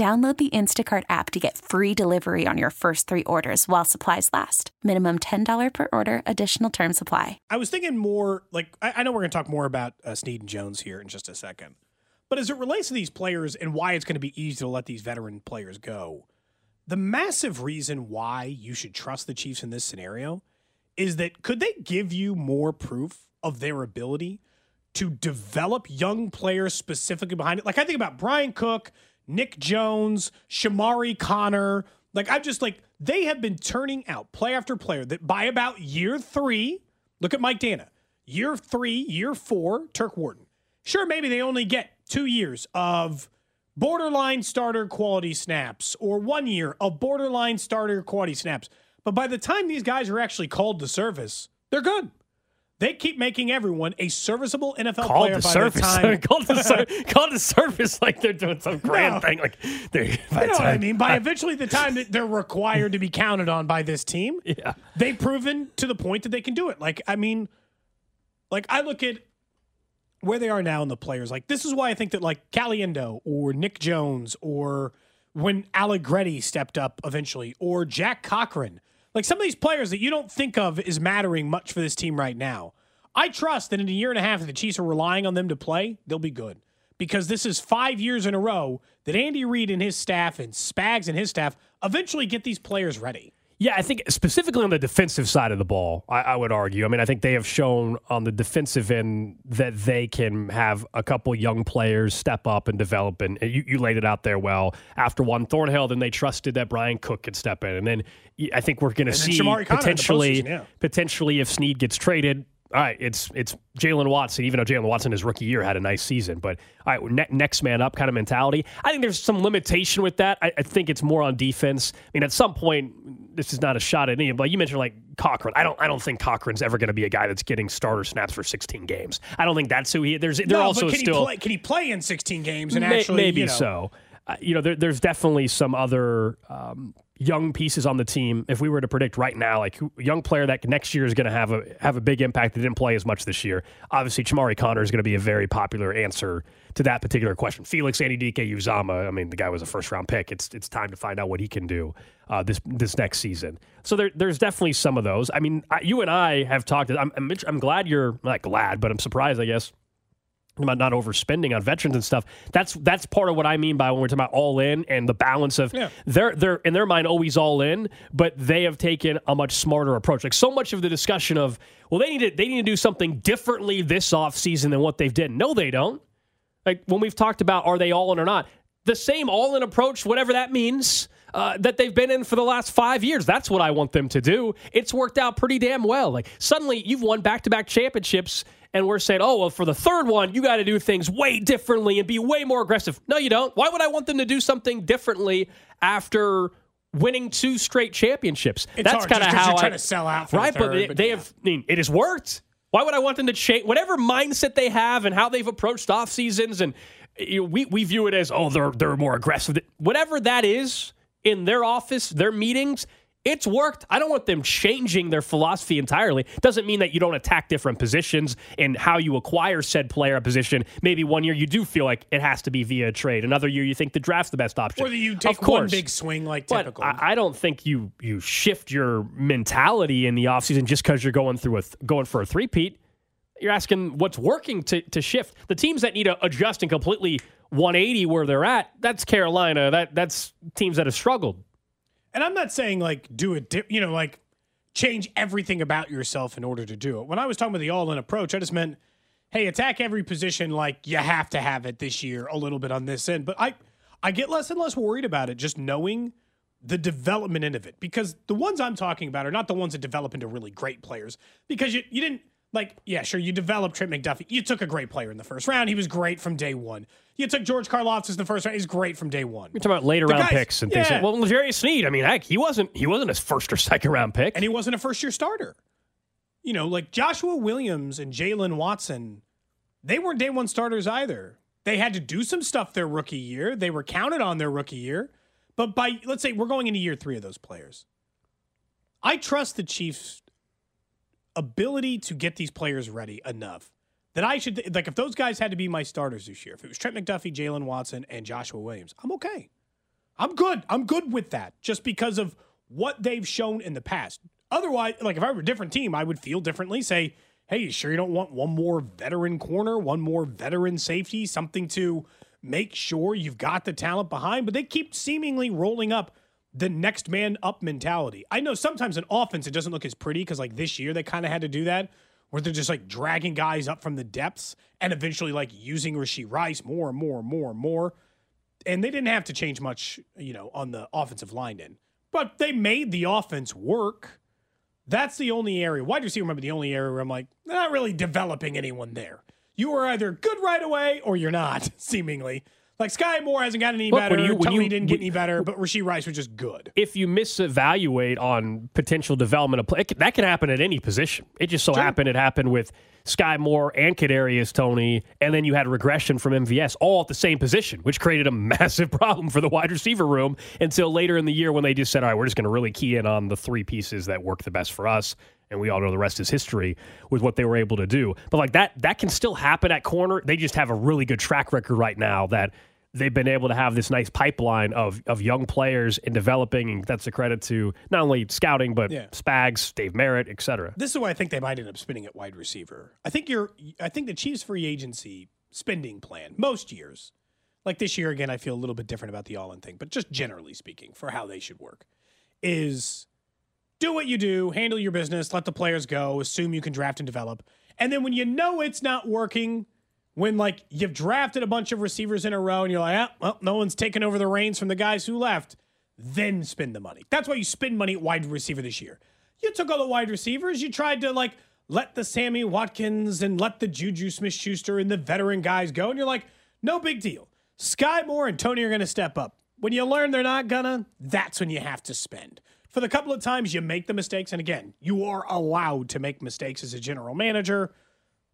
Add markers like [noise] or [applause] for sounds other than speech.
Download the Instacart app to get free delivery on your first three orders while supplies last. Minimum $10 per order, additional term supply. I was thinking more like, I, I know we're going to talk more about uh, Sneed and Jones here in just a second. But as it relates to these players and why it's going to be easy to let these veteran players go, the massive reason why you should trust the Chiefs in this scenario is that could they give you more proof of their ability to develop young players specifically behind it? Like I think about Brian Cook, Nick Jones, Chamarri Conner. Like I've just like they have been turning out play after player that by about year three, look at Mike Danna, Year three, year four, Turk Wharton. Sure, maybe they only get two years of borderline starter quality snaps or one year of borderline starter quality snaps. But by the time these guys are actually called to service, they're good. They keep making everyone a serviceable NFL called player to by surface. the time. [laughs] called the [laughs] sur- called to surface like they're doing some grand No. thing. Like they're You by the know what I mean? By eventually the time that they're required to be counted on by this team, [laughs] Yeah. they've proven to the point that they can do it. Like, I mean, like I look at where they are now in the players. Like, this is why I think that like Caliendo or Nick Jones or when Allegretti stepped up eventually or Jack Cochrane, like some of these players that you don't think of as mattering much for this team right now. I trust that in a year and a half, if the Chiefs are relying on them to play, they'll be good. Because this is five years in a row that Andy Reid and his staff and Spags and his staff eventually get these players ready. Yeah, I think specifically on the defensive side of the ball, I, I would argue. I mean, I think they have shown on the defensive end that they can have a couple young players step up and develop. And you, you laid it out there well. After Juan Thornhill, then they trusted that Bryan Cook could step in, and then I think we're going to see Chamarri Conner in the potentially, yeah. potentially if Sneed gets traded. All right, it's it's Jaylen Watson. Even though Jaylen Watson his rookie year had a nice season, but all right, ne- next man up kind of mentality. I think there's some limitation with that. I, I think it's more on defense. I mean, at some point, this is not a shot at any. But you mentioned like Cochrane. I don't I don't think Cochrane's ever going to be a guy that's getting starter snaps for 16 games. I don't think that's who he. There's they're no, also but can still he play? Can he play in 16 games and May- actually maybe you know, so. Uh, you know, there, there's definitely some other um, young pieces on the team. If we were to predict right now, like young player that next year is going to have a have a big impact that didn't play as much this year, obviously Chamarri Conner is going to be a very popular answer to that particular question. Felix Anudike-Uzomah, I mean, the guy was a first round pick. It's it's time to find out what he can do uh, this this next season. So there, there's definitely some of those. I mean, I, you and I have talked. I'm I'm glad you're not glad, but I'm surprised, I guess about not overspending on veterans and stuff. That's that's part of what I mean by when we're talking about all in and the balance of Yeah. they're they're in their mind always all in, but they have taken a much smarter approach. Like so much of the discussion of well they need to they need to do something differently this offseason than what they've done. No, they don't. Like when we've talked about are they all in or not, the same all in approach, whatever that means. Uh, that they've been in for the last five years. That's what I want them to do. It's worked out pretty damn well. Like suddenly you've won back to back championships, and we're saying, oh, well, for the third one, you got to do things way differently and be way more aggressive. No, you don't. Why would I want them to do something differently after winning two straight championships? It's That's kind of how you're I, trying to sell out for the right. but third, they, but they yeah. have. I mean, it has worked. Why would I want them to change whatever mindset they have and how they've approached off seasons? And you know, we we view it as oh they're they're more aggressive. Whatever that is in their office, their meetings. It's worked. I don't want them changing their philosophy entirely. Doesn't mean that you don't attack different positions and how you acquire said player a position. Maybe one year you do feel like it has to be via a trade. Another year you think the draft's the best option. Or that you Of take one course. big swing like But typical. I, I don't think you you shift your mentality in the offseason just because you're going through a th- going for a three-peat. You're asking what's working to, to shift. The teams that need to adjust and completely 180 where they're at, that's Carolina. That that's teams that have struggled. And I'm not saying like do it, di- you know, like change everything about yourself in order to do it. When I was talking about the all in approach, I just meant, hey, attack every position like you have to have it this year a little bit on this end. But I, I get less and less worried about it just knowing the development end of it because the ones I'm talking about are not the ones that develop into really great players because you, you didn't like, yeah, sure, you developed Trent McDuffie. You took a great player in the first round. He was great from day one. You took George Karlaftis in the first round. He's great from day one. You're talking about later The round guys- picks and things. yeah. Like, well, L'Jarius Sneed. I mean, heck, he wasn't he wasn't a first or second round pick. and he wasn't a first year starter. You know, like Joshua Williams and Jaylen Watson, they weren't day one starters either. They had to do some stuff their rookie year. They were counted on their rookie year. But by, let's say, we're going into year three of those players. I trust the Chiefs' ability to get these players ready enough that I should, like, if those guys had to be my starters this year, if it was Trent McDuffie, Jaylen Watson, and Joshua Williams, I'm okay. I'm good. I'm good with that just because of what they've shown in the past. Otherwise, like if I were a different team, I would feel differently. Say, hey, you sure you don't want one more veteran corner, one more veteran safety, something to make sure you've got the talent behind? But they keep seemingly rolling up the next man up mentality. I know sometimes in offense it doesn't look as pretty because like this year they kind of had to do that where they're just like dragging guys up from the depths and eventually like using Rashee Rice more and more and more and more and they didn't have to change much, you know, on the offensive line end. But they made the offense work. That's the only area. Wide receiver might be the only area where I'm like, they're not really developing anyone there. You are either good right away or you're not, [laughs] seemingly. Like Sky Moore hasn't gotten any Look, better. when you- when Toney you- didn't get any better, but Rashee Rice was just good. if you misevaluate on potential development of play, it that can happen at any position. It just so happened it happened with Sky Moore and Kadarius Toney, and then you had regression from MVS all at the same position, which created a [laughs] massive problem for the wide receiver room until later in the year when they just said, "All right, we're just going to really key in on the three pieces that work the best for us." And we all know the rest is history with what they were able to do. But like that, that can still happen at corner. They just have a really good track record right now that they've been able to have this nice pipeline of of young players and developing, and that's a credit to not only scouting but Yeah. Spags, Dave Merritt, et cetera. This is why I think they might end up spinning at wide receiver. I think you're I think the Chiefs free agency spending plan most years. Like this year again I feel a little bit different about the all-in thing, but just generally speaking for how they should work is do what you do, handle your business, let the players go, assume you can draft and develop. And then when you know it's not working, when like you've drafted a bunch of receivers in a row and you're like, ah, well, no one's taking over the reins from the guys who left, then spend the money. That's why you spend money at wide receiver this year. You took all the wide receivers, you tried to like let the Sammy Watkins and let the Juju Smith Schuster and the veteran guys go, and you're like, no big deal. Sky Moore and Toney are to step up. When you learn they're not gonna, that's when you have to spend. For the couple of times you make the mistakes, and again, you are allowed to make mistakes as a general manager,